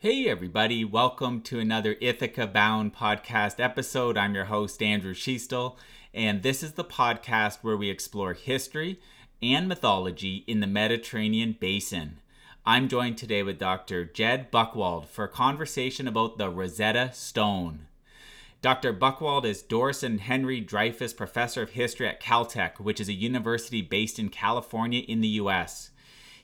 Hey, everybody, welcome to another Ithaca Bound podcast episode. I'm your host, Andrew Schiestel, and this is the podcast where we explore history and mythology in the Mediterranean basin. I'm joined today with Dr. Jed Buchwald for a conversation about the Rosetta Stone. Dr. Buchwald is Doris and Henry Dreyfuss Professor of History at Caltech, which is a university based in California in the US.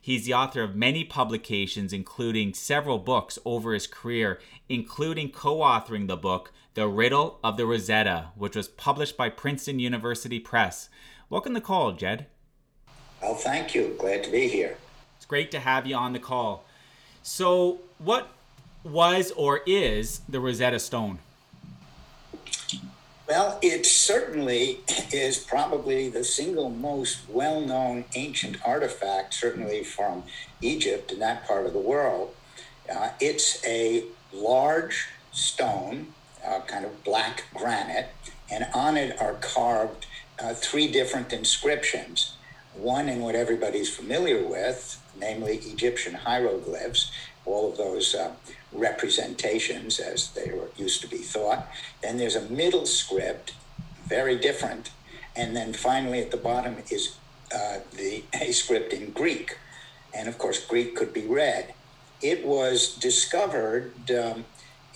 He's the author of many publications, including several books over his career, including co authoring the book The Riddle of the Rosetta, which was published by Princeton University Press. Welcome to the call, Jed. Well, thank you. Glad to be here. It's great to have you on the call. So, what was or is the Rosetta Stone? Well, it certainly is probably the single most well known ancient artifact, certainly from Egypt and that part of the world. Uh, it's a large stone, uh, kind of black granite, and on it are carved uh, three different inscriptions. One in what everybody's familiar with, namely Egyptian hieroglyphs, all of those uh, representations as they were used to be thought. Then there's a middle script, very different. And then finally at the bottom is uh, the a script in Greek. And of course, Greek could be read. It was discovered um,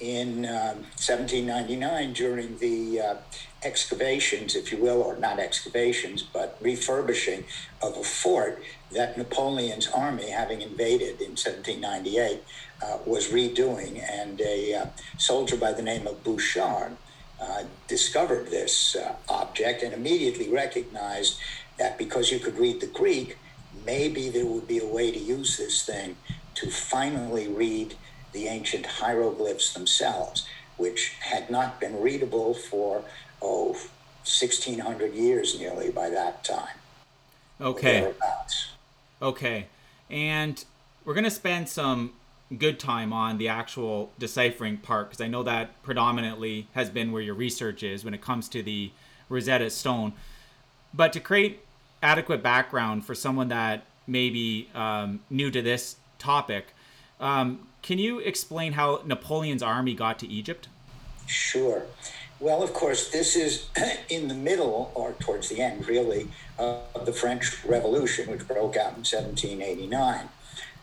in 1799 um, during the uh, excavations, if you will, or not excavations, but refurbishing of a fort that Napoleon's army, having invaded in 1798, uh, was redoing. And a uh, soldier by the name of Bouchard uh, discovered this uh, object and immediately recognized that because you could read the Greek, maybe there would be a way to use this thing to finally read the ancient hieroglyphs themselves, which had not been readable for, oh, 1600 years nearly by that time. Okay. Okay. And we're going to spend some good time on the actual deciphering part because I know that predominantly has been where your research is when it comes to the Rosetta Stone. But to create adequate background for someone that may be um, new to this topic, um, can you explain how Napoleon's army got to Egypt? Sure. Well, of course, this is in the middle, or towards the end, really, of the French Revolution, which broke out in 1789.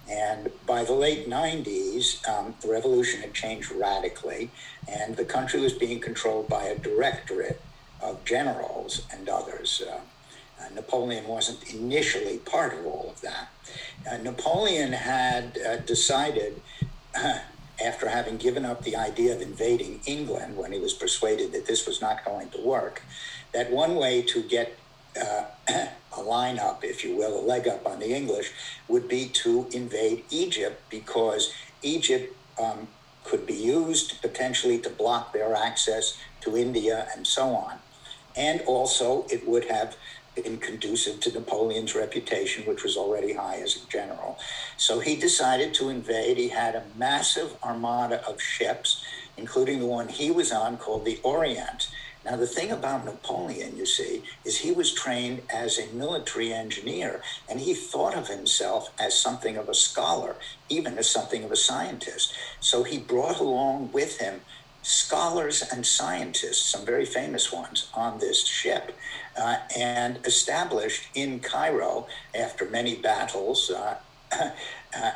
And by the late 90s, um, the revolution had changed radically, and the country was being controlled by a directorate of generals and others. Uh, uh, Napoleon wasn't initially part of all of that. Uh, Napoleon had uh, decided, after having given up the idea of invading England when he was persuaded that this was not going to work, that one way to get uh, a line up, if you will, a leg up on the English, would be to invade Egypt because Egypt um, could be used potentially to block their access to India and so on. And also, it would have been conducive to Napoleon's reputation, which was already high as a general. So he decided to invade. He had a massive armada of ships, including the one he was on called the Orient. Now, the thing about Napoleon, you see, is he was trained as a military engineer, and he thought of himself as something of a scholar, even as something of a scientist. So he brought along with him scholars and scientists, some very famous ones, on this ship, uh, and established in Cairo, after many battles, uh, uh,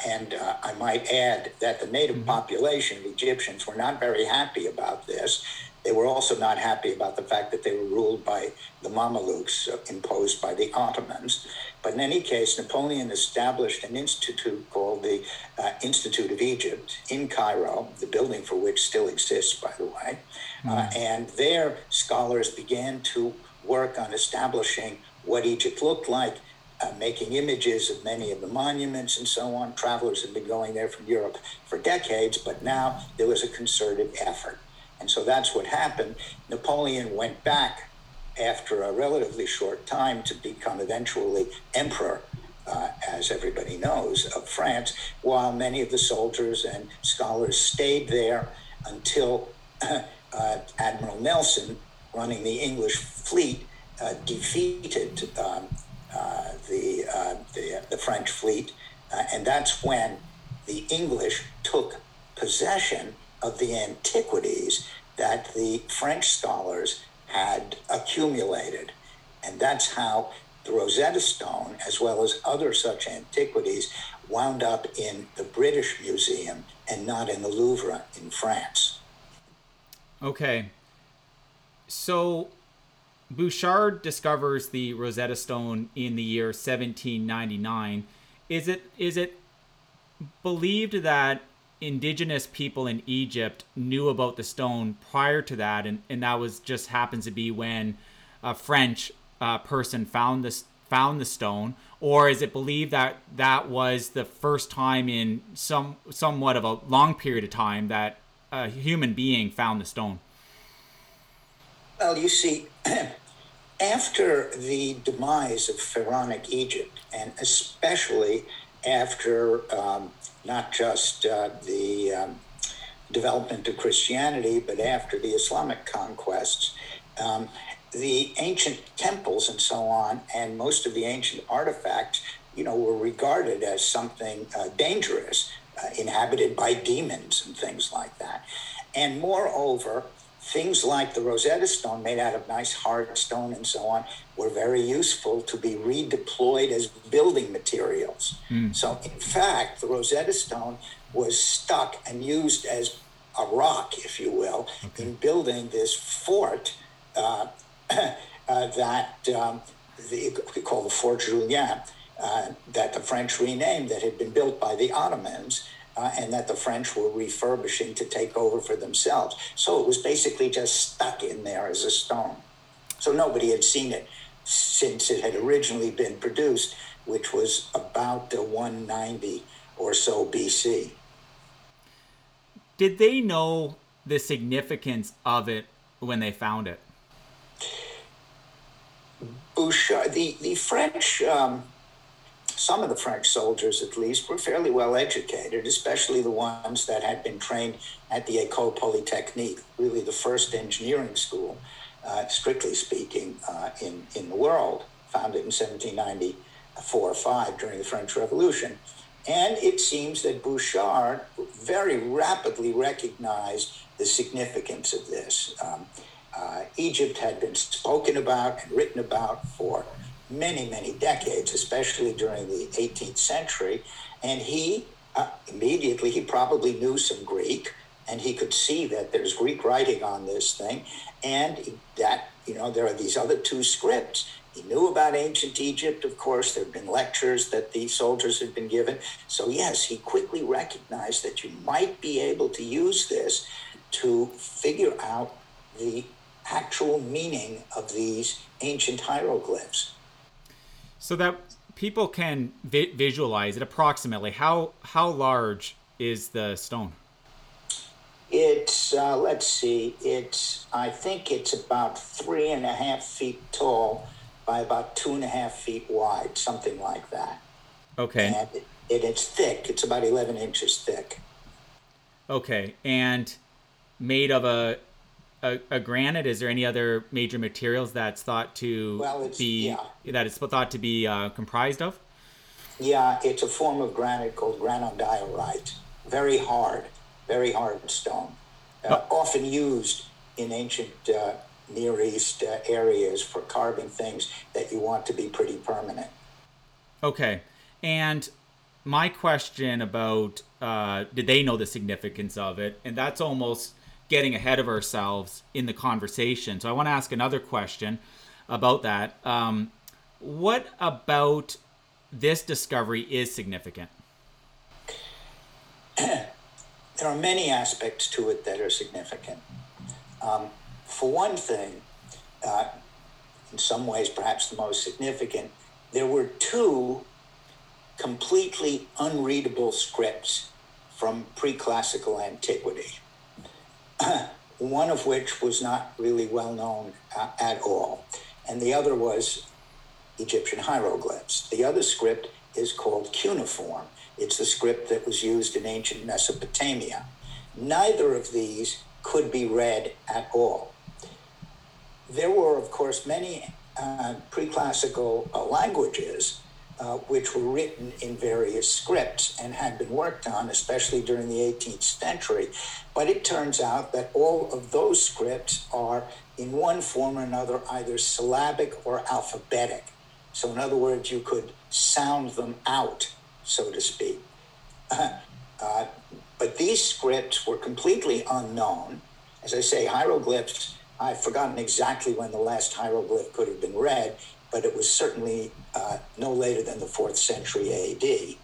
and uh, I might add that the native mm-hmm. population, the Egyptians, were not very happy about this. They were also not happy about the fact that they were ruled by the Mamelukes uh, imposed by the Ottomans. But in any case, Napoleon established an institute called the uh, Institute of Egypt in Cairo, the building for which still exists, by the way. Mm-hmm. Uh, and there, scholars began to work on establishing what Egypt looked like. Uh, making images of many of the monuments and so on. Travelers had been going there from Europe for decades, but now there was a concerted effort. And so that's what happened. Napoleon went back after a relatively short time to become eventually emperor, uh, as everybody knows, of France, while many of the soldiers and scholars stayed there until uh, Admiral Nelson, running the English fleet, uh, defeated um, uh, the, uh, the, the, French fleet. Uh, and that's when the English took possession of the antiquities that the French scholars had accumulated. And that's how the Rosetta Stone, as well as other such antiquities, wound up in the British Museum and not in the Louvre in France. Okay. So Bouchard discovers the Rosetta Stone in the year 1799. Is it is it believed that indigenous people in Egypt knew about the stone prior to that, and, and that was just happens to be when a French uh, person found this found the stone, or is it believed that that was the first time in some somewhat of a long period of time that a human being found the stone? Well, you see, after the demise of pharaonic Egypt, and especially after um, not just uh, the um, development of Christianity, but after the Islamic conquests, um, the ancient temples and so on, and most of the ancient artifacts, you know, were regarded as something uh, dangerous, uh, inhabited by demons and things like that. And moreover, things like the Rosetta Stone, made out of nice hard stone and so on, were very useful to be redeployed as building materials. Mm. So, in fact, the Rosetta Stone was stuck and used as a rock, if you will, okay. in building this fort uh, uh, that um, the, we call the Fort Julien, uh, that the French renamed, that had been built by the Ottomans. Uh, and that the French were refurbishing to take over for themselves. So it was basically just stuck in there as a stone. So nobody had seen it since it had originally been produced, which was about the 190 or so BC. Did they know the significance of it when they found it? Bouchard, the, the French, um, some of the French soldiers at least, were fairly well educated, especially the ones that had been trained at the Ecole Polytechnique, really the first engineering school, uh, strictly speaking, uh, in, in the world, founded in 1794 or 5 during the French Revolution. And it seems that Bouchard very rapidly recognized the significance of this. Um, uh, Egypt had been spoken about and written about for many, many decades, especially during the 18th century. And he uh, immediately, he probably knew some Greek and he could see that there's Greek writing on this thing. And that, you know, there are these other two scripts. He knew about ancient Egypt, of course. There have been lectures that the soldiers had been given. So, yes, he quickly recognized that you might be able to use this to figure out the actual meaning of these ancient hieroglyphs. So that people can vi- visualize it approximately, how how large is the stone? It's uh, let's see, it's I think it's about three and a half feet tall by about two and a half feet wide, something like that. Okay. And it, it, it's thick. It's about eleven inches thick. Okay, and made of a a, a, granite? Is there any other major materials that's thought to well, be yeah. that it's thought to be uh, comprised of? Yeah, it's a form of granite called granodiorite. Very hard, very hard stone. Uh, oh. Often used in ancient uh, Near East uh, areas for carving things that you want to be pretty permanent. Okay, and my question about uh, did they know the significance of it, and that's almost getting ahead of ourselves in the conversation. So I want to ask another question about that. Um, what about this discovery is significant? there are many aspects to it that are significant. Um, for one thing, uh, in some ways perhaps the most significant, there were two completely unreadable scripts from pre classical antiquity. one of which was not really well known uh, at all, and the other was Egyptian hieroglyphs. The other script is called cuneiform. It's the script that was used in ancient Mesopotamia. Neither of these could be read at all. There were, of course, many uh, pre classical uh, languages uh, which were written in various scripts and had been worked on, especially during the 18th century. But it turns out that all of those scripts are, in one form or another, either syllabic or alphabetic. So, in other words, you could sound them out, so to speak. Uh, but these scripts were completely unknown. As I say, hieroglyphs, I've forgotten exactly when the last hieroglyph could have been read, but it was certainly uh, no later than the fourth century AD.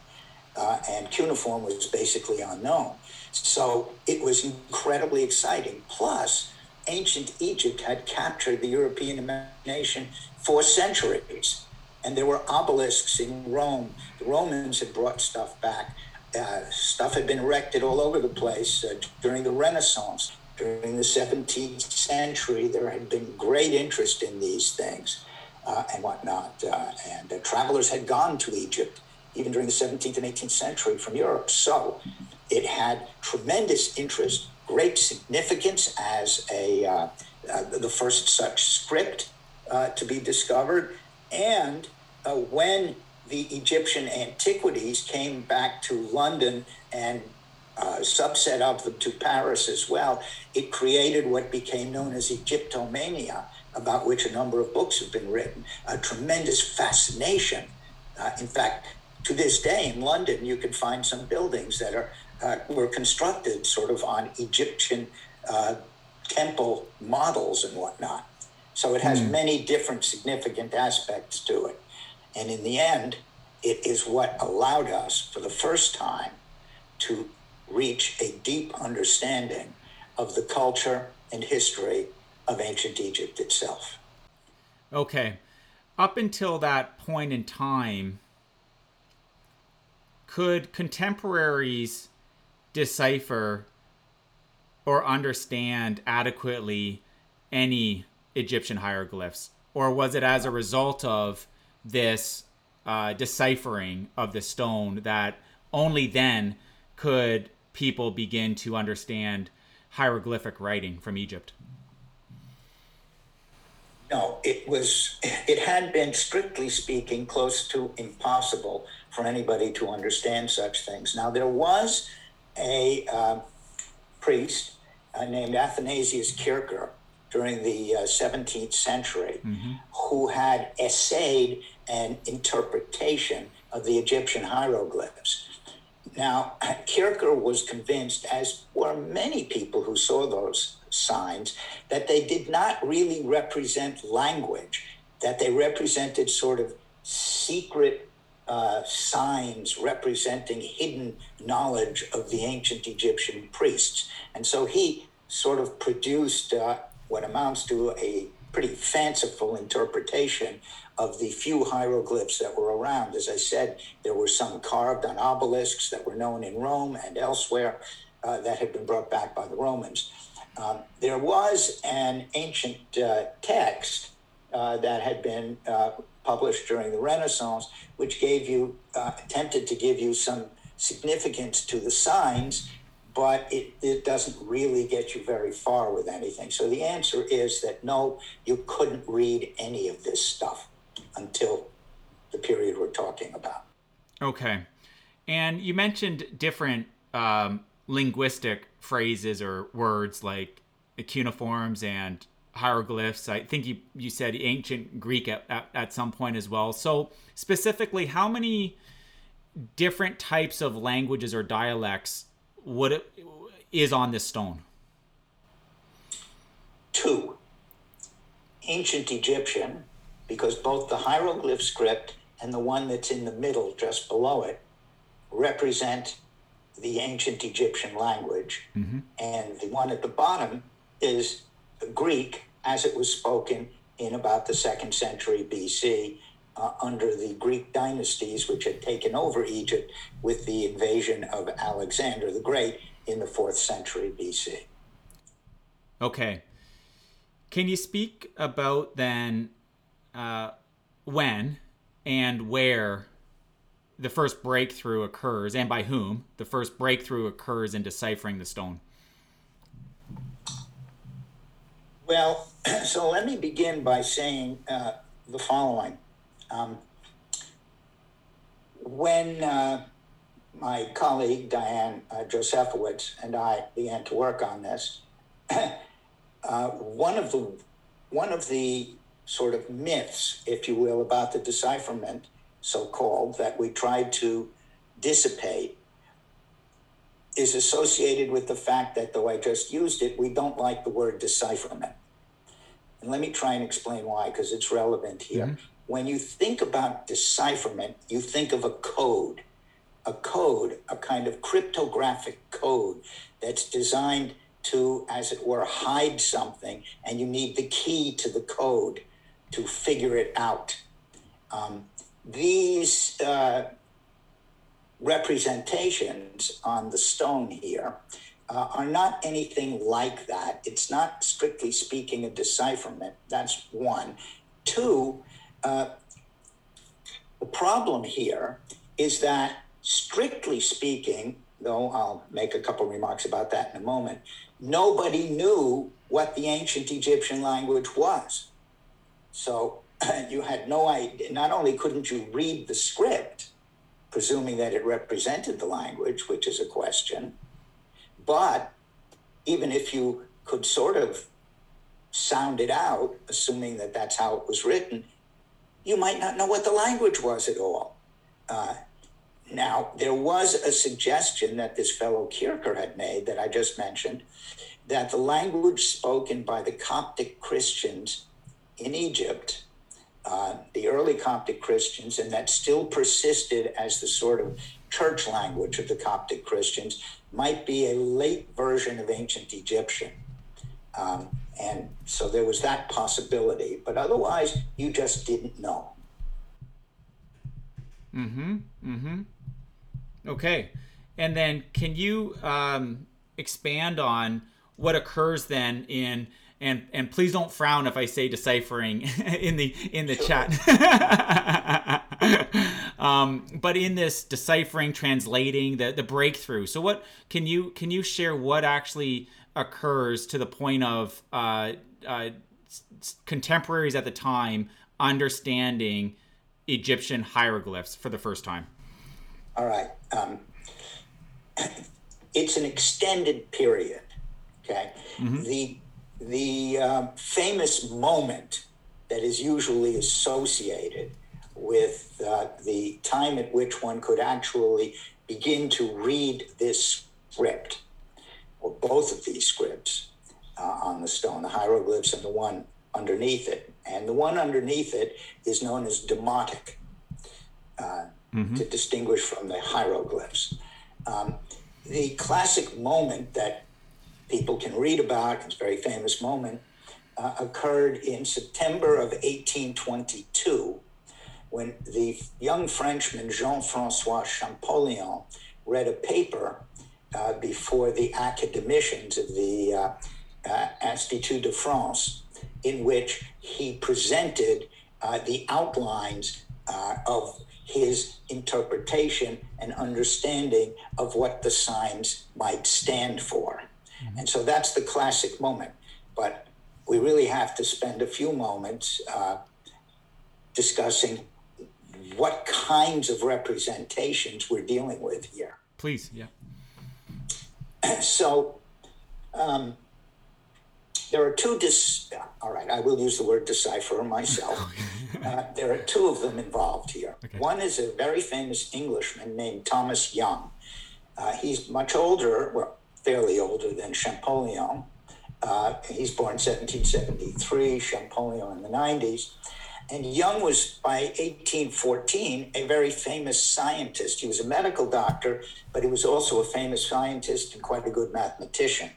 Uh, and cuneiform was basically unknown. So it was incredibly exciting. Plus, ancient Egypt had captured the European imagination for centuries. And there were obelisks in Rome. The Romans had brought stuff back. Uh, stuff had been erected all over the place uh, during the Renaissance. During the 17th century, there had been great interest in these things uh, and whatnot. Uh, and uh, travelers had gone to Egypt even during the 17th and 18th century from Europe. So it had tremendous interest, great significance as a uh, uh, the first such script uh, to be discovered. And when the Egyptian antiquities came back to London and uh, subset of them to Paris as well, it created what became known as Egyptomania, about which a number of books have been written, a tremendous fascination. Uh, in fact, to this day in London, you can find some buildings that are uh, were constructed sort of on Egyptian uh, temple models and whatnot. So it has mm. many different significant aspects to it. And in the end, it is what allowed us for the first time to reach a deep understanding of the culture and history of ancient Egypt itself. Okay. Up until that point in time, could contemporaries decipher or understand adequately any Egyptian hieroglyphs? Or was it as a result of this uh, deciphering of the stone that only then could people begin to understand hieroglyphic writing from Egypt? No, it was, it had been strictly speaking close to impossible for anybody to understand such things. Now, there was a uh, priest uh, named Athanasius Kircher during the uh, 17th century mm-hmm. who had essayed an interpretation of the Egyptian hieroglyphs. Now, Kircher was convinced, as were many people who saw those signs, that they did not really represent language, that they represented sort of secret uh, signs representing hidden knowledge of the ancient Egyptian priests. And so he sort of produced uh, what amounts to a pretty fanciful interpretation of the few hieroglyphs that were around. As I said, there were some carved on obelisks that were known in Rome and elsewhere uh, that had been brought back by the Romans. Um, there was an ancient uh, text uh, that had been uh, published during the Renaissance, which gave you, uh, attempted to give you some significance to the signs, but it, it doesn't really get you very far with anything. So the answer is that no, you couldn't read any of this stuff until the period we're talking about. Okay. And you mentioned different um, linguistic phrases or words like cuneiforms and hieroglyphs. I think you, you said ancient Greek at, at, at some point as well. So, specifically, how many different types of languages or dialects would it, is on this stone? Two. Ancient Egyptian, because both the hieroglyph script and the one that's in the middle just below it represent the ancient Egyptian language. Mm-hmm. And the one at the bottom is Greek as it was spoken in about the second century BC uh, under the Greek dynasties, which had taken over Egypt with the invasion of Alexander the Great in the fourth century BC. Okay. Can you speak about then uh, when and where the first breakthrough occurs and by whom the first breakthrough occurs in deciphering the stone? Well, so let me begin by saying uh, the following. Um, when uh, my colleague Diane uh, Josefowicz and I began to work on this, uh, one of the one of the sort of myths, if you will, about the decipherment, so called, that we tried to dissipate is associated with the fact that, though I just used it, we don't like the word decipherment. And let me try and explain why, because it's relevant here. Mm-hmm. When you think about decipherment, you think of a code, a code, a kind of cryptographic code that's designed to, as it were, hide something, and you need the key to the code to figure it out. Um, these uh, representations on the stone here uh, are not anything like that. It's not, strictly speaking, a decipherment. That's one. Two, uh, the problem here is that, strictly speaking, though I'll make a couple remarks about that in a moment, nobody knew what the ancient Egyptian language was. So you had no idea. Not only couldn't you read the script, presuming that it represented the language, which is a question, but even if you could sort of sound it out, assuming that that's how it was written, you might not know what the language was at all. Uh, now, there was a suggestion that this fellow Kircher had made that I just mentioned that the language spoken by the Coptic Christians in Egypt uh, the early Coptic Christians, and that still persisted as the sort of church language of the Coptic Christians, might be a late version of ancient Egyptian. Um, and so there was that possibility, but otherwise, you just didn't know. Mm hmm. Mm hmm. Okay. And then can you um, expand on what occurs then in and and please don't frown if I say deciphering in the in the chat. um, but in this deciphering, translating, the the breakthrough. So what can you can you share what actually occurs to the point of uh, uh, contemporaries at the time understanding Egyptian hieroglyphs for the first time? All right. Um, it's an extended period. Okay. Mm-hmm. The the uh, famous moment that is usually associated with uh, the time at which one could actually begin to read this script, or both of these scripts uh, on the stone, the hieroglyphs and the one underneath it. And the one underneath it is known as demotic, uh, mm-hmm. to distinguish from the hieroglyphs. Um, the classic moment that people can read about, it's a very famous moment, uh, occurred in September of 1822 when the young Frenchman Jean Francois Champollion read a paper uh, before the academicians of the uh, uh Institut de France, in which he presented uh, the outlines uh, of his interpretation and understanding of what the signs might stand for. Mm-hmm. And so that's the classic moment. But we really have to spend a few moments uh, discussing what kinds of representations we're dealing with here. Please, yeah. So um, there are two dis. All right, I will use the word decipher myself. uh, there are two of them involved here. Okay. One is a very famous Englishman named Thomas Young. Uh, he's much older. Well, fairly older than Champollion. Uh, he's born 1773, Champollion in the 90s. And Young was, by 1814, a very famous scientist. He was a medical doctor, but he was also a famous scientist and quite a good mathematician.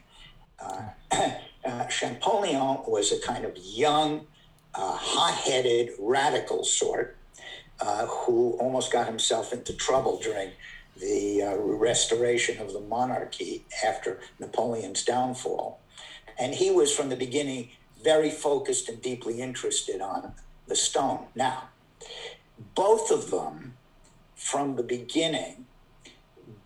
Uh, uh, Champollion was a kind of young, uh, hot headed, radical sort uh, who almost got himself into trouble during the uh, restoration of the monarchy after Napoleon's downfall. And he was from the beginning very focused and deeply interested on the stone. Now, both of them from the beginning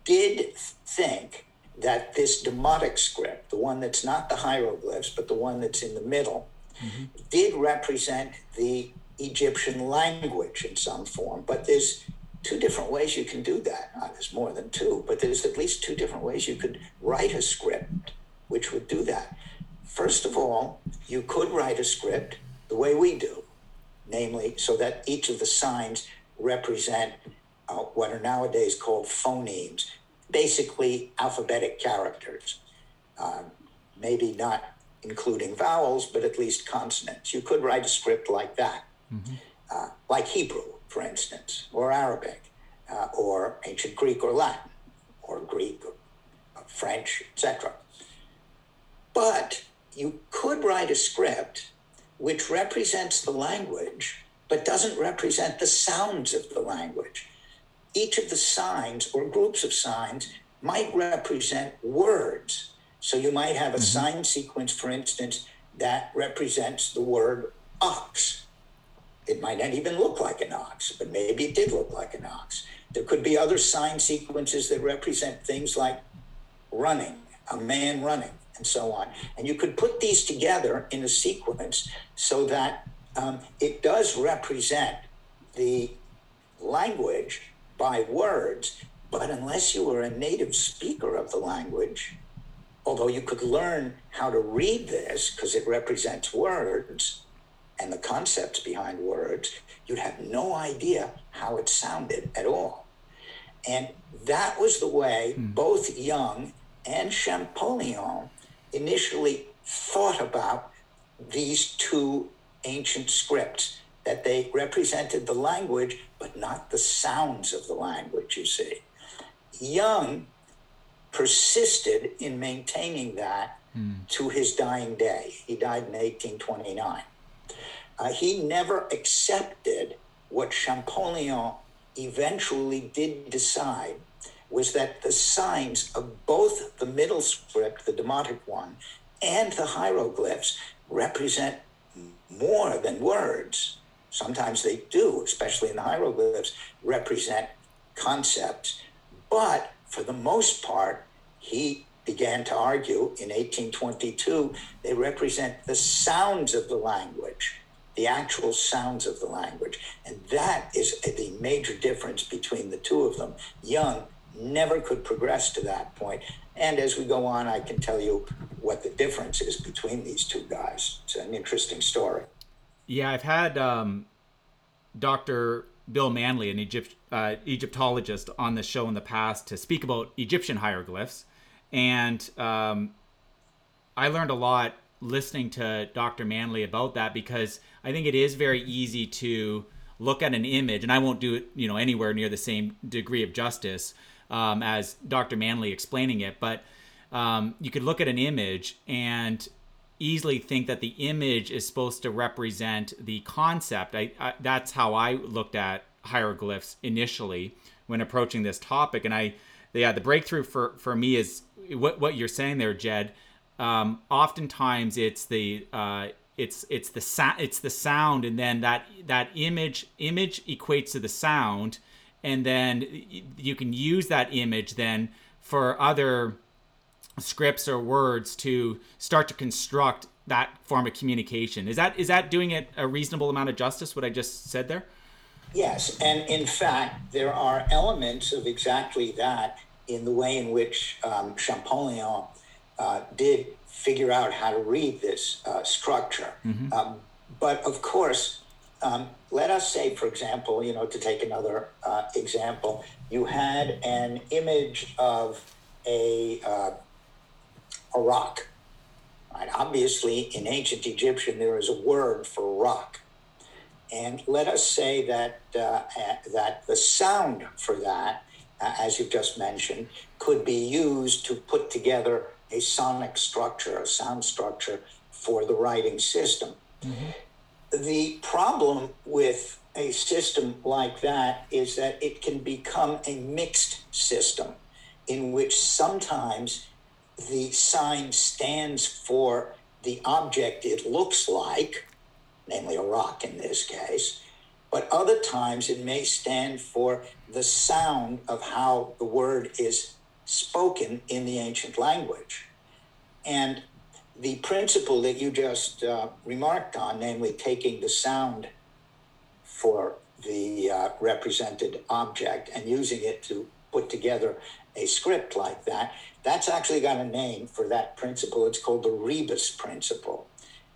did think that this demotic script, the one that's not the hieroglyphs, but the one that's in the middle, mm-hmm. did represent the Egyptian language in some form. But there's two different ways you can do that. Uh, there's more than two, but there's at least two different ways you could write a script which would do that. First of all, you could write a script the way we do, namely, so that each of the signs represent uh, what are nowadays called phonemes, basically alphabetic characters. Um, maybe not including vowels, but at least consonants. You could write a script like that, mm-hmm. uh, like Hebrew, for instance, or Arabic, uh, or ancient Greek or Latin, or Greek, or uh, French, etc. But you could write a script which represents the language, but doesn't represent the sounds of the language. Each of the signs or groups of signs might represent words. So you might have a mm-hmm. sign sequence, for instance, that represents the word ox. It might not even look like an ox, but maybe it did look like an ox. There could be other sign sequences that represent things like running, a man running, and so on. And you could put these together in a sequence so that um, it does represent the language by words, but unless you were a native speaker of the language, although you could learn how to read this because it represents words and the concepts behind words, you'd have no idea how it sounded at all. And that was the way mm. both Young and Champollion initially thought about these two ancient scripts, that they represented the language, but not the sounds of the language, you see. Young persisted in maintaining that mm. to his dying day. He died in 1829. Uh, he never accepted what Champollion eventually did decide was that the signs of both the middle script, the Demotic one, and the hieroglyphs represent more than words. Sometimes they do, especially in the hieroglyphs, represent concepts. But for the most part, he began to argue in 1822 they represent the sounds of the language, the actual sounds of the language. And that is the major difference between the two of them. Young never could progress to that point. And as we go on, I can tell you what the difference is between these two guys. It's an interesting story. Yeah, I've had um, Dr. Bill Manley, an Egypt, uh, Egyptologist, on the show in the past to speak about Egyptian hieroglyphs. And um, I learned a lot listening to Dr. Manley about that because I think it is very easy to look at an image, and I won't do it, you know, anywhere near the same degree of justice um, as Dr. Manley explaining it, but um, you could look at an image and easily think that the image is supposed to represent the concept. I, I, that's how I looked at hieroglyphs initially when approaching this topic, and I, yeah, the breakthrough for for me is what what you're saying there, Jed. Um, oftentimes, it's the uh, it's it's the sa- it's the sound, and then that that image image equates to the sound, and then you can use that image then for other scripts or words to start to construct that form of communication. Is that is that doing it a reasonable amount of justice? What I just said there. Yes, and in fact, there are elements of exactly that in the way in which um, Champollion uh, did figure out how to read this uh, structure. Mm-hmm. Um, but of course, um, let us say, for example, you know, to take another uh, example, you had an image of a, uh, a rock. Right? Obviously, in ancient Egyptian, there is a word for rock. And let us say that, uh, that the sound for that, uh, as you've just mentioned, could be used to put together a sonic structure, a sound structure for the writing system. Mm-hmm the problem with a system like that is that it can become a mixed system in which sometimes the sign stands for the object it looks like, namely a rock in this case, but other times it may stand for the sound of how the word is spoken in the ancient language. And the principle that you just uh, remarked on, namely taking the sound for the uh, represented object and using it to put together a script like that. That's actually got a name for that principle. It's called the rebus principle.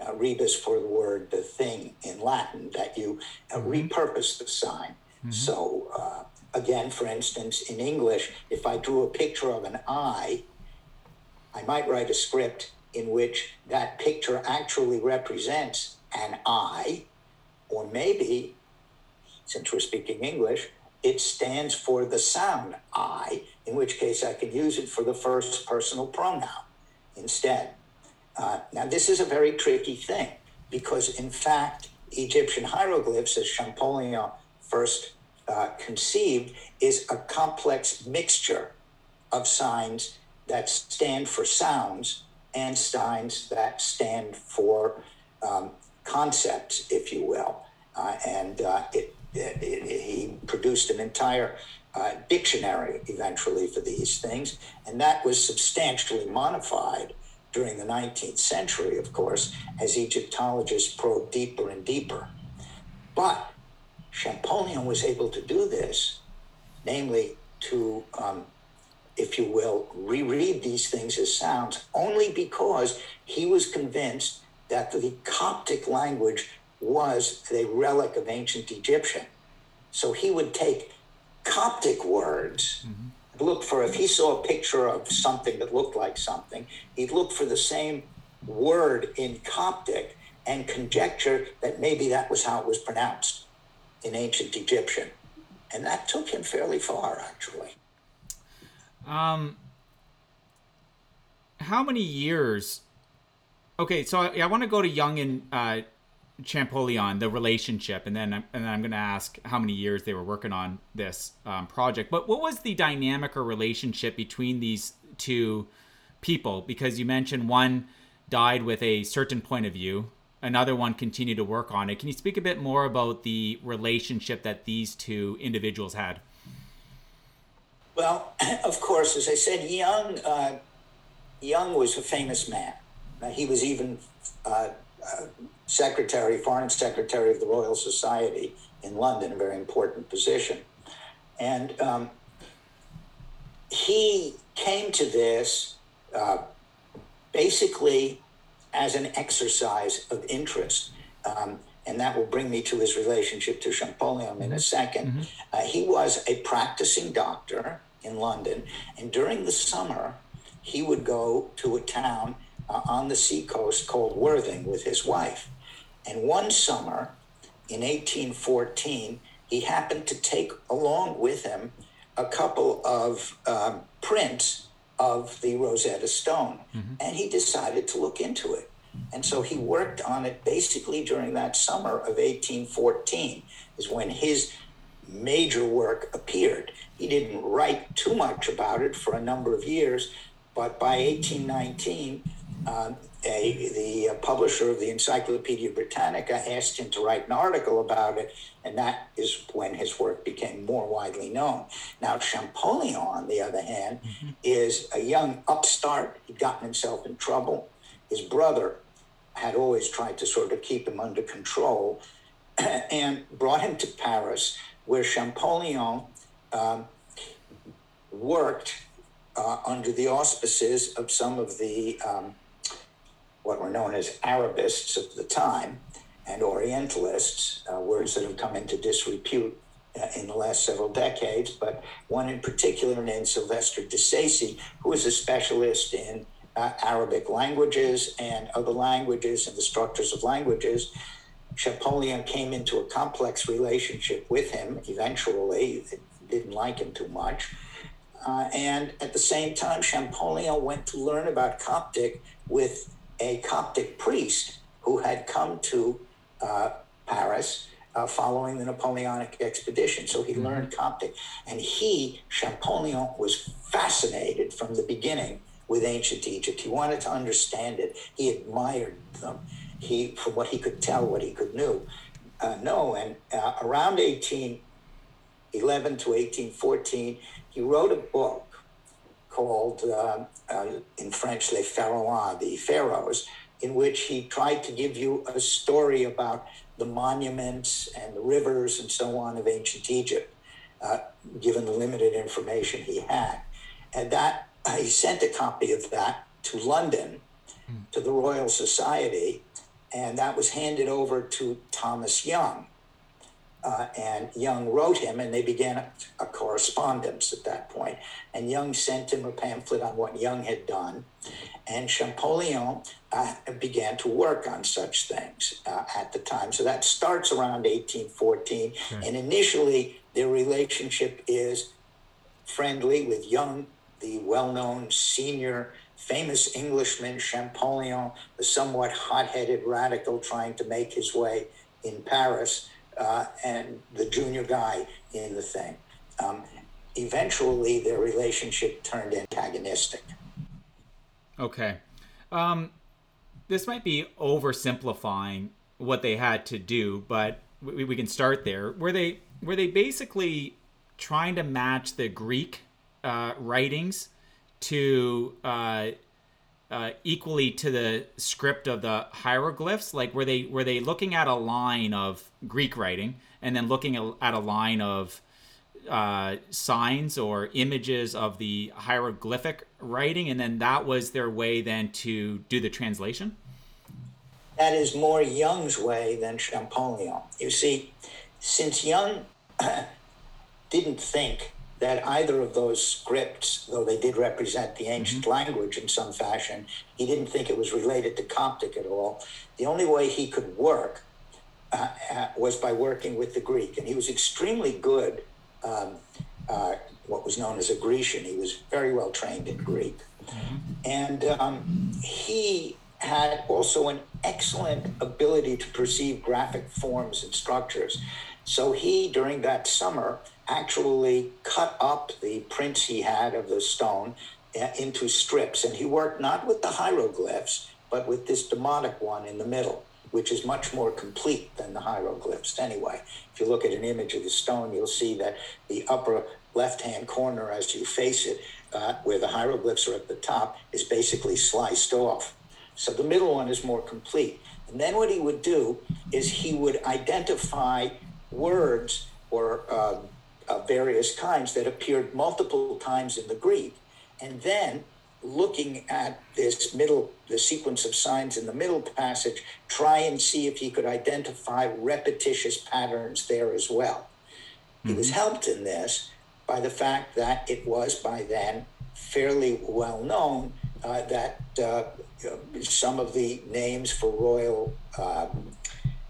Uh, rebus for the word the thing in Latin, that you uh, mm-hmm. repurpose the sign. Mm-hmm. So, uh, again, for instance, in English, if I drew a picture of an eye, I might write a script in which that picture actually represents an eye, or maybe, since we're speaking English, it stands for the sound I, in which case I can use it for the first personal pronoun instead. Uh, now, this is a very tricky thing because, in fact, Egyptian hieroglyphs, as Champollion first uh, conceived, is a complex mixture of signs that stand for sounds and signs that stand for um, concepts, if you will. Uh, and uh, it, it, it, he produced an entire uh, dictionary eventually for these things, and that was substantially modified during the 19th century, of course, as Egyptologists probed deeper and deeper. But Champollion was able to do this, namely to, um, if you will, reread these things as sounds, only because he was convinced that the Coptic language was a relic of ancient Egyptian. So he would take Coptic words, mm-hmm. look for, if he saw a picture of something that looked like something, he'd look for the same word in Coptic and conjecture that maybe that was how it was pronounced in ancient Egyptian. And that took him fairly far, actually. Um, how many years? Okay, so I, I want to go to Young and uh, Champollion, the relationship, and then and then I'm going to ask how many years they were working on this um, project. But what was the dynamic or relationship between these two people? Because you mentioned one died with a certain point of view, another one continued to work on it. Can you speak a bit more about the relationship that these two individuals had? Well, of course, as I said, Young uh, Young was a famous man. he was even uh, uh, secretary, foreign secretary of the Royal Society in London, a very important position. And um, he came to this uh, basically as an exercise of interest. Um, and that will bring me to his relationship to Champollion in a 2nd mm-hmm. uh, he was a practicing doctor in London, and during the summer, he would go to a town uh, on the seacoast called Worthing with his wife. And one summer in 1814, he happened to take along with him a couple of um, prints of the Rosetta Stone, mm-hmm. and he decided to look into it. And so he worked on it basically during that summer of 1814, is when his major work appeared. He didn't write too much about it for a number of years, but by 1819, um, a, the uh, publisher of the Encyclopedia Britannica asked him to write an article about it, and that is when his work became more widely known. Now, Champollion, on the other hand, mm-hmm. is a young upstart. He'd gotten himself in trouble. His brother had always tried to sort of keep him under control and brought him to Paris, where Champollion um, worked uh, under the auspices of some of the um, what were known as Arabists of the time and Orientalists, uh, words that have come into disrepute uh, in the last several decades, but one in particular named Silvestre de Sacy, who was a specialist in uh, Arabic languages and other languages and the structures of languages. Champollion came into a complex relationship with him eventually, didn't like him too much. Uh, and at the same time, Champollion went to learn about Coptic with a Coptic priest who had come to uh, Paris uh, following the Napoleonic expedition. So he mm-hmm. learned Coptic. And he, Champollion, was fascinated from the beginning with ancient Egypt. He wanted to understand it. He admired them. He, from what he could tell, what he could know. Uh, know. And uh, around 1811 to 1814, he wrote a book called uh, uh, in French Les Pharaons, the pharaohs, in which he tried to give you a story about the monuments and the rivers and so on of ancient Egypt, uh, given the limited information he had. And that he sent a copy of that to London, mm. to the Royal Society, and that was handed over to Thomas Young. Uh, and Young wrote him, and they began a, correspondence at that point. And Young sent him a pamphlet on what Young had done, and Champollion uh, began to work on such things uh, at the time. So that starts around 1814, and initially their relationship is friendly with Young, the well-known senior famous Englishman Champollion, the somewhat hot-headed radical trying to make his way in Paris uh, and the junior guy in the thing. Um, eventually, their relationship turned antagonistic. Okay. Um, this might be oversimplifying what they had to do, but we, we, can start there. Were they were they basically trying to match the Greek uh, writings to uh, uh, equally to the script of the hieroglyphs? Like were they were they looking at a line of Greek writing and then looking at a line of uh, signs or images of the hieroglyphic writing, and then that was their way then to do the translation? That is more Young's way than Champollion. You see, since Young didn't think that either of those scripts, though they did represent the ancient mm-hmm. language in some fashion, he didn't think it was related to Coptic at all. The only way he could work uh, uh, was by working with the Greek, and he was extremely good. Um, uh, what was known as a Grecian. He was very well trained in Greek, mm-hmm. and um, he had also an excellent ability to perceive graphic forms and structures. So he, during that summer, actually cut up the prints he had of the stone uh, into strips. And he worked not with the hieroglyphs, but with this demotic one in the middle, which is much more complete than the hieroglyphs anyway. If you look at an image of the stone, you'll see that the upper left hand corner, as you face it, uh, where the hieroglyphs are at the top, is basically sliced off. So the middle one is more complete. And then what he would do is he would identify words or uh, uh, various kinds that appeared multiple times in the Greek. And then looking at this middle, the sequence of signs in the middle passage, try and see if he could identify repetitious patterns there as well. Mm-hmm. He was mm-hmm. helped in this by the fact that it was by then fairly well known uh, that uh, some of the names for royal um,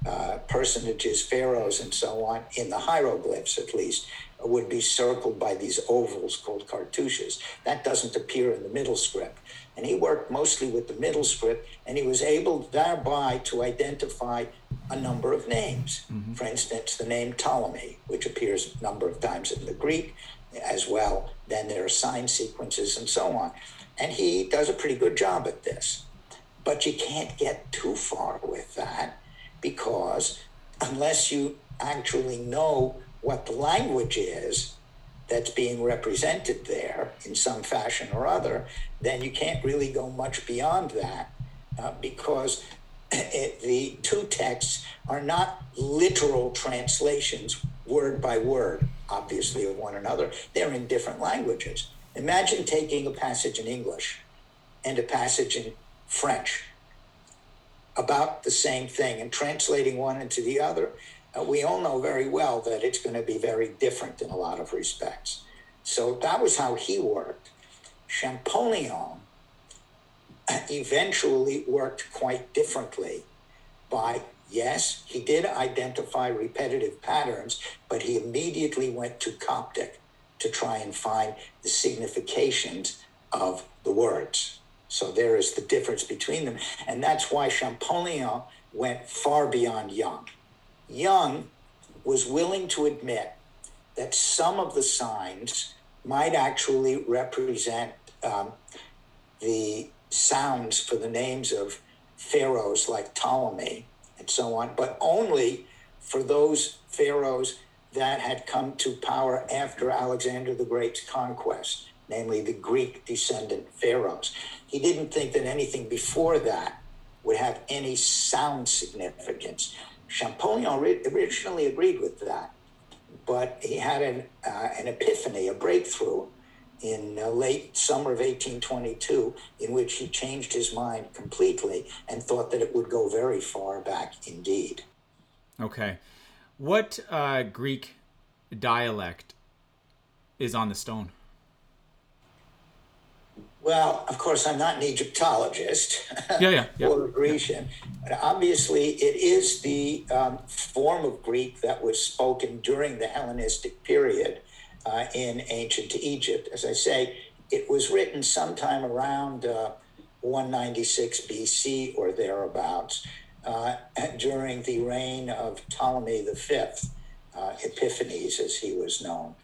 uh, personages, pharaohs, and so on, in the hieroglyphs at least, would be circled by these ovals called cartouches. That doesn't appear in the middle script. And he worked mostly with the middle script, and he was able thereby to identify a number of names. Mm-hmm. For instance, the name Ptolemy, which appears a number of times in the Greek as well. Then there are sign sequences and so on. And he does a pretty good job at this. But you can't get too far with that because unless you actually know what the language is that's being represented there in some fashion or other, then you can't really go much beyond that uh, because it, the two texts are not literal translations word by word, obviously, of one another. They're in different languages. Imagine taking a passage in English and a passage in French about the same thing and translating one into the other. Uh, we all know very well that it's going to be very different in a lot of respects. So that was how he worked. Champollion eventually worked quite differently by yes, he did identify repetitive patterns, but he immediately went to Coptic to try and find the significations of the words. So there is the difference between them. And that's why Champollion went far beyond Young. Young was willing to admit that some of the signs might actually represent um, the sounds for the names of pharaohs like Ptolemy and so on, but only for those pharaohs that had come to power after Alexander the Great's conquest, namely the Greek descendant pharaohs. He didn't think that anything before that would have any sound significance. Champollion originally agreed with that, but he had an, uh, an epiphany, a breakthrough in uh, late summer of 1822, in which he changed his mind completely and thought that it would go very far back indeed. Okay. What uh, Greek dialect is on the stone? Well, of course, I'm not an Egyptologist yeah, yeah, yeah. or a Grecian, but obviously it is the um, form of Greek that was spoken during the Hellenistic period uh, in ancient Egypt. As I say, it was written sometime around uh, 196 BC or thereabouts uh, during the reign of Ptolemy V, uh, Epiphanes as he was known.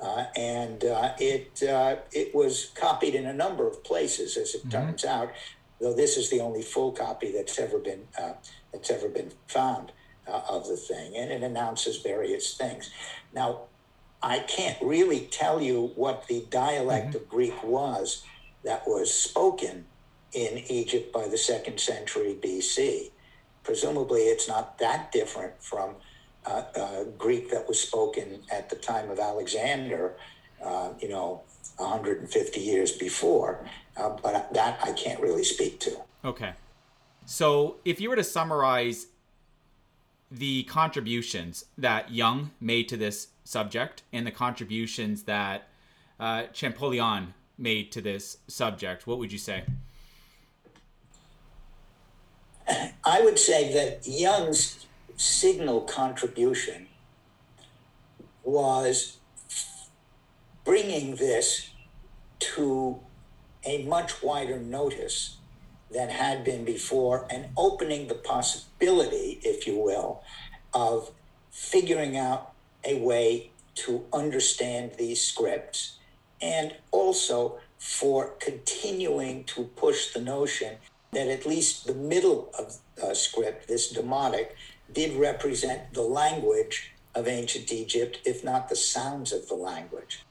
Uh, and uh, it uh, it was copied in a number of places, as it mm-hmm. turns out. Though this is the only full copy that's ever been uh, that's ever been found uh, of the thing, and it announces various things. Now, I can't really tell you what the dialect mm-hmm. of Greek was that was spoken in Egypt by the second century BC. Presumably, it's not that different from uh, uh, Greek that was spoken at the time of Alexander, uh, you know, 150 years before. Uh, but that I can't really speak to. Okay. So if you were to summarize the contributions that Young made to this subject and the contributions that uh, Champollion made to this subject, what would you say? I would say that Young's signal contribution was bringing this to a much wider notice than had been before and opening the possibility, if you will, of figuring out a way to understand these scripts and also for continuing to push the notion that at least the middle of a script, this demotic, did represent the language of ancient Egypt, if not the sounds of the language.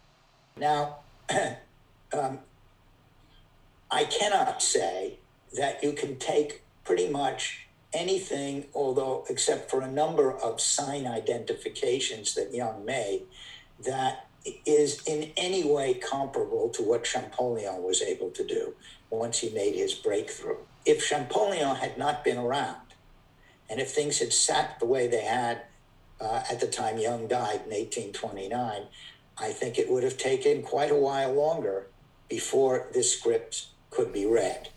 Now, um, I cannot say that you can take pretty much anything, although except for a number of sign identifications that Young made, that is in any way comparable to what Champollion was able to do once he made his breakthrough. If Champollion had not been around, and if things had sat the way they had uh, at the time Young died in 1829, I think it would have taken quite a while longer before this script could be read.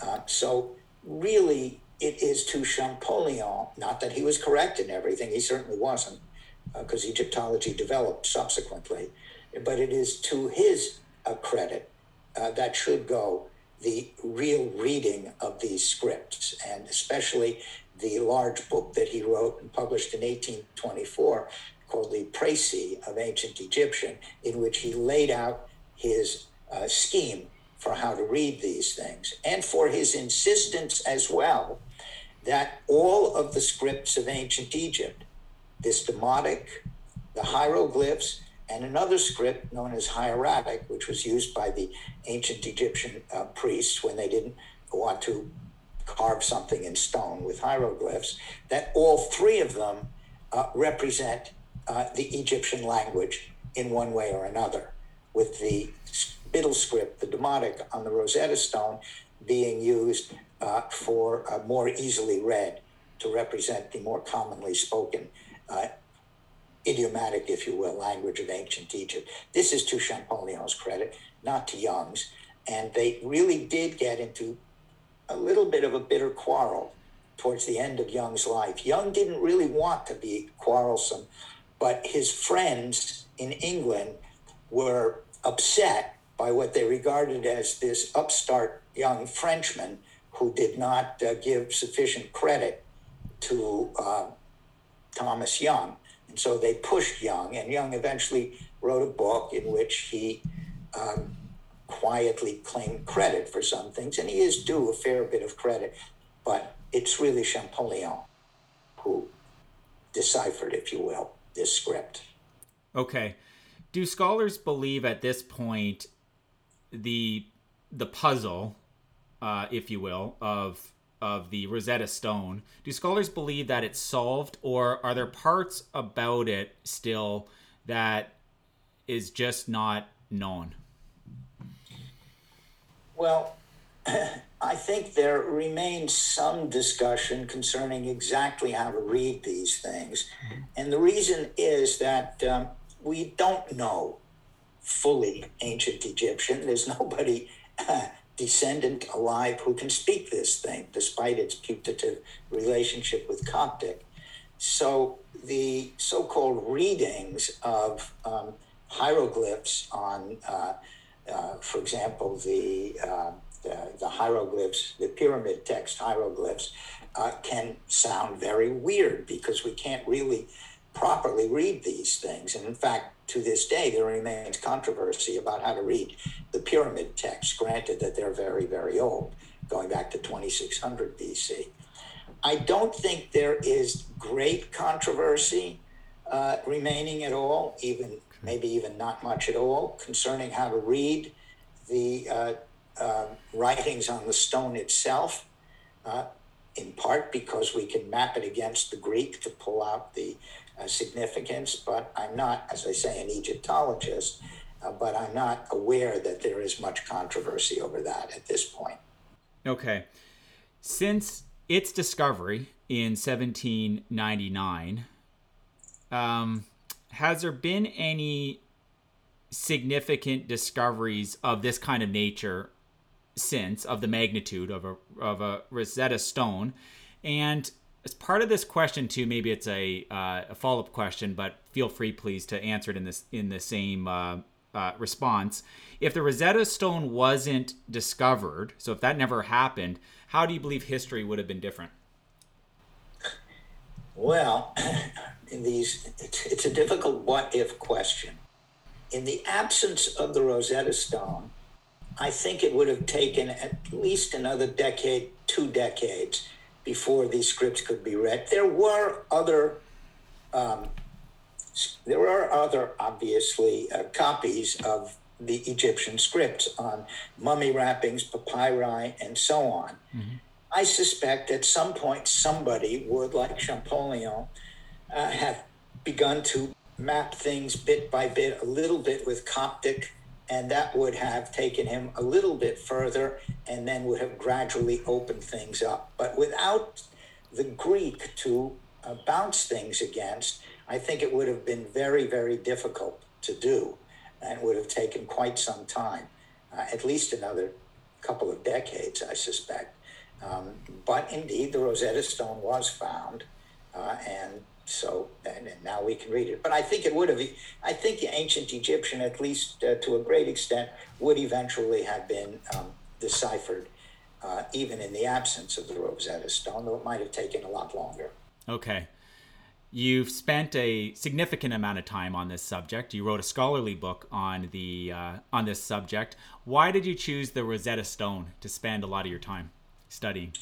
Uh, so, really, it is to Champollion, not that he was correct in everything, he certainly wasn't, because uh, Egyptology developed subsequently, but it is to his uh, credit uh, that should go the real reading of these scripts, and especially the large book that he wrote and published in 1824 called the Précis of Ancient Egyptian, in which he laid out his uh, scheme for how to read these things and for his insistence as well that all of the scripts of ancient Egypt, this Demotic, the hieroglyphs, and another script known as hieratic, which was used by the ancient Egyptian uh, priests when they didn't want to carve something in stone with hieroglyphs, that all three of them uh, represent uh, the Egyptian language in one way or another, with the middle script, the Demotic, on the Rosetta Stone being used uh, for uh, more easily read to represent the more commonly spoken uh, idiomatic, if you will, language of ancient Egypt. This is to Champollion's credit, not to Young's. And they really did get into a little bit of a bitter quarrel towards the end of Young's life. Young didn't really want to be quarrelsome, but his friends in England were upset by what they regarded as this upstart young Frenchman who did not uh, give sufficient credit to uh, Thomas Young. And so they pushed Young, and Young eventually wrote a book in which he um, quietly claim credit for some things, and he is due a fair bit of credit, but it's really Champollion who deciphered, if you will, this script. Okay. Do scholars believe at this point the the puzzle, uh, if you will, of of the Rosetta Stone, do scholars believe that it's solved, or are there parts about it still that is just not known? Well, I think there remains some discussion concerning exactly how to read these things. And the reason is that um, we don't know fully ancient Egyptian. There's nobody uh, descendant alive who can speak this thing, despite its putative relationship with Coptic. So the so called readings of um, hieroglyphs on, uh, uh, for example, the, uh, the, the, hieroglyphs, the pyramid text hieroglyphs, uh, can sound very weird because we can't really properly read these things. And in fact, to this day, there remains controversy about how to read the pyramid texts, granted that they're very, very old, going back to 2600 BC. I don't think there is great controversy uh, remaining at all, even maybe even not much at all, concerning how to read the uh, uh, writings on the stone itself, uh, in part because we can map it against the Greek to pull out the uh, significance, but I'm not, as I say, an Egyptologist, uh, but I'm not aware that there is much controversy over that at this point. Okay. Since its discovery in 1799, um, has there been any significant discoveries of this kind of nature since, of the magnitude of a, of a Rosetta Stone? And as part of this question too, maybe it's a, uh, a follow up question, but feel free, please, to answer it in this in the same uh, uh, response. If the Rosetta Stone wasn't discovered, so if that never happened, how do you believe history would have been different? Well, in these, it's, it's a difficult what if question. In the absence of the Rosetta Stone, I think it would have taken at least another decade, two decades before these scripts could be read. There were other, um, there were other obviously uh, copies of the Egyptian scripts on mummy wrappings, papyri, and so on. Mm-hmm. I suspect at some point somebody would, like Champollion, uh, have begun to map things bit by bit, a little bit with Coptic and that would have taken him a little bit further and then would have gradually opened things up. But without the Greek to uh, bounce things against, I think it would have been very, very difficult to do and would have taken quite some time, uh, at least another couple of decades, I suspect. Um, but indeed, the Rosetta Stone was found, uh, and so and, and, now we can read it. But I think it would have. I think the ancient Egyptian, at least uh, to a great extent, would eventually have been um, deciphered, uh, even in the absence of the Rosetta Stone, though it might have taken a lot longer. Okay. You've spent a significant amount of time on this subject. You wrote a scholarly book on the uh, on this subject. Why did you choose the Rosetta Stone to spend a lot of your time studying?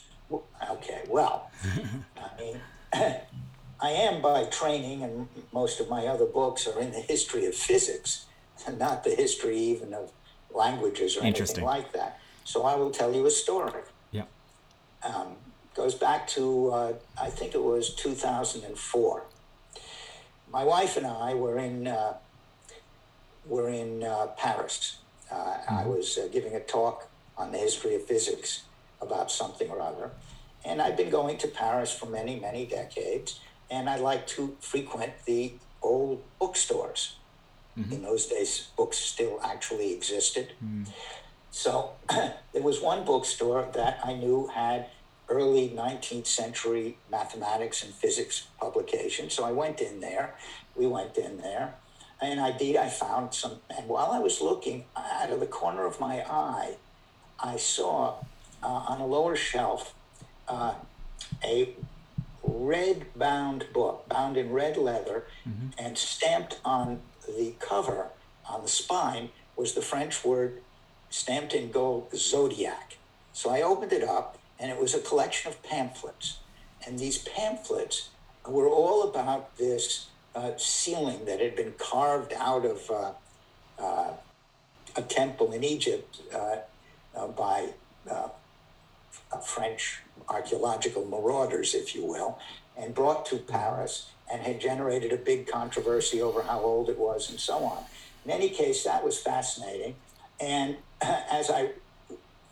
Okay, well, I mean, I am by training, and most of my other books are in the history of physics, and not the history even of languages or anything like that. So I will tell you a story. Yeah. Um, goes back to uh, I think it was 2004. My wife and I were in uh, were in uh, Paris. Mm-hmm. I was uh, giving a talk on the history of physics about something or other, and I've been going to Paris for many many decades and I like to frequent the old bookstores. Mm-hmm. In those days, books still actually existed. Mm. So there was one bookstore that I knew had early 19th century mathematics and physics publications. So I went in there. We went in there. And indeed, I found some. And while I was looking out of the corner of my eye, I saw uh, on a lower shelf uh, a red bound book, bound in red leather, mm-hmm. and stamped on the cover, on the spine, was the French word stamped in gold, zodiac. So I opened it up, and it was a collection of pamphlets. And these pamphlets were all about this uh, ceiling that had been carved out of uh, uh, a temple in Egypt uh, uh, by uh, a French archaeological marauders, if you will, and brought to Paris and had generated a big controversy over how old it was and so on. In any case, that was fascinating. And as I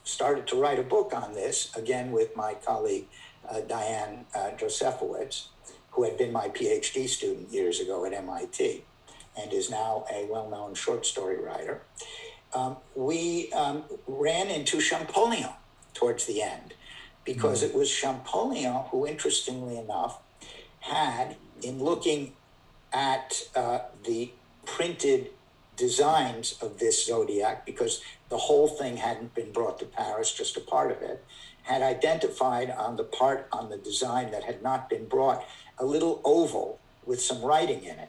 started to write a book on this, again with my colleague uh, Diane uh, Josefowicz, who had been my PhD student years ago at MIT and is now a well known short story writer, um, we um, ran into Champollion towards the end because it was Champollion who, interestingly enough, had, in looking at uh, the printed designs of this zodiac, because the whole thing hadn't been brought to Paris, just a part of it, had identified on the part on the design that had not been brought a little oval with some writing in it.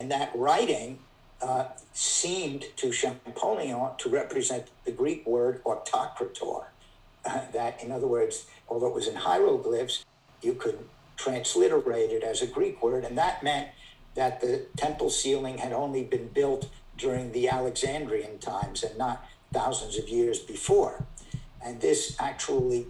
And that writing uh, seemed to Champollion to represent the Greek word autokrator. That, in other words, although it was in hieroglyphs, you could transliterate it as a Greek word, and that meant that the temple ceiling had only been built during the Alexandrian times and not thousands of years before. And this actually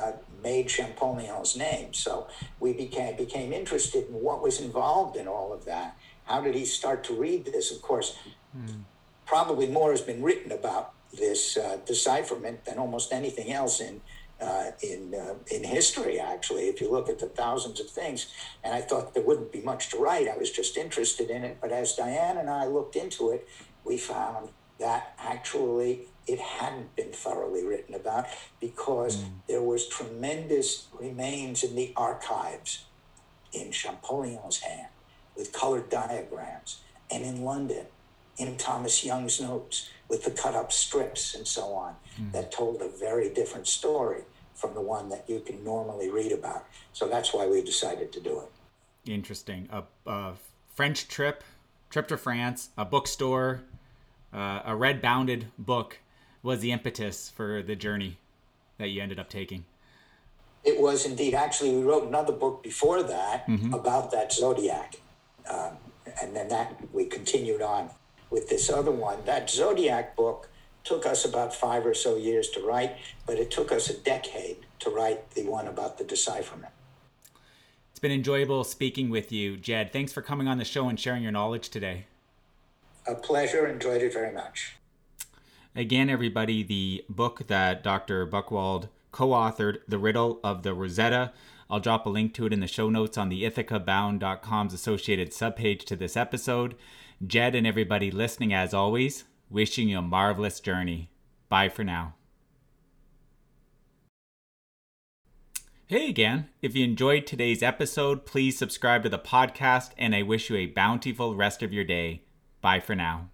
uh, made Champollion's name. So we became became interested in what was involved in all of that. How did he start to read this? Of course, mm. probably more has been written about this uh, decipherment than almost anything else in uh, in uh, in history. Actually, if you look at the thousands of things, and I thought there wouldn't be much to write. I was just interested in it. But as Diane and I looked into it, we found that actually it hadn't been thoroughly written about because mm. there was tremendous remains in the archives in Champollion's hand with colored diagrams and in London in Thomas Young's notes with the cut up strips and so on mm. that told a very different story from the one that you can normally read about. So that's why we decided to do it. Interesting. A, a French trip, trip to France, a bookstore, uh, a red bounded book was the impetus for the journey that you ended up taking. It was indeed. Actually, we wrote another book before that mm-hmm. about that zodiac. Um, and then that we continued on with this other one. That Zodiac book took us about five or so years to write, but it took us a decade to write the one about the decipherment. It's been enjoyable speaking with you, Jed. Thanks for coming on the show and sharing your knowledge today. A pleasure. Enjoyed it very much. Again, everybody, the book that Dr. Buchwald co authored, The Riddle of the Rosetta. I'll drop a link to it in the show notes on the ithacabound.com's associated subpage to this episode. Jed and everybody listening, as always, wishing you a marvelous journey. Bye for now. Hey again. If you enjoyed today's episode, please subscribe to the podcast, and I wish you a bountiful rest of your day. Bye for now.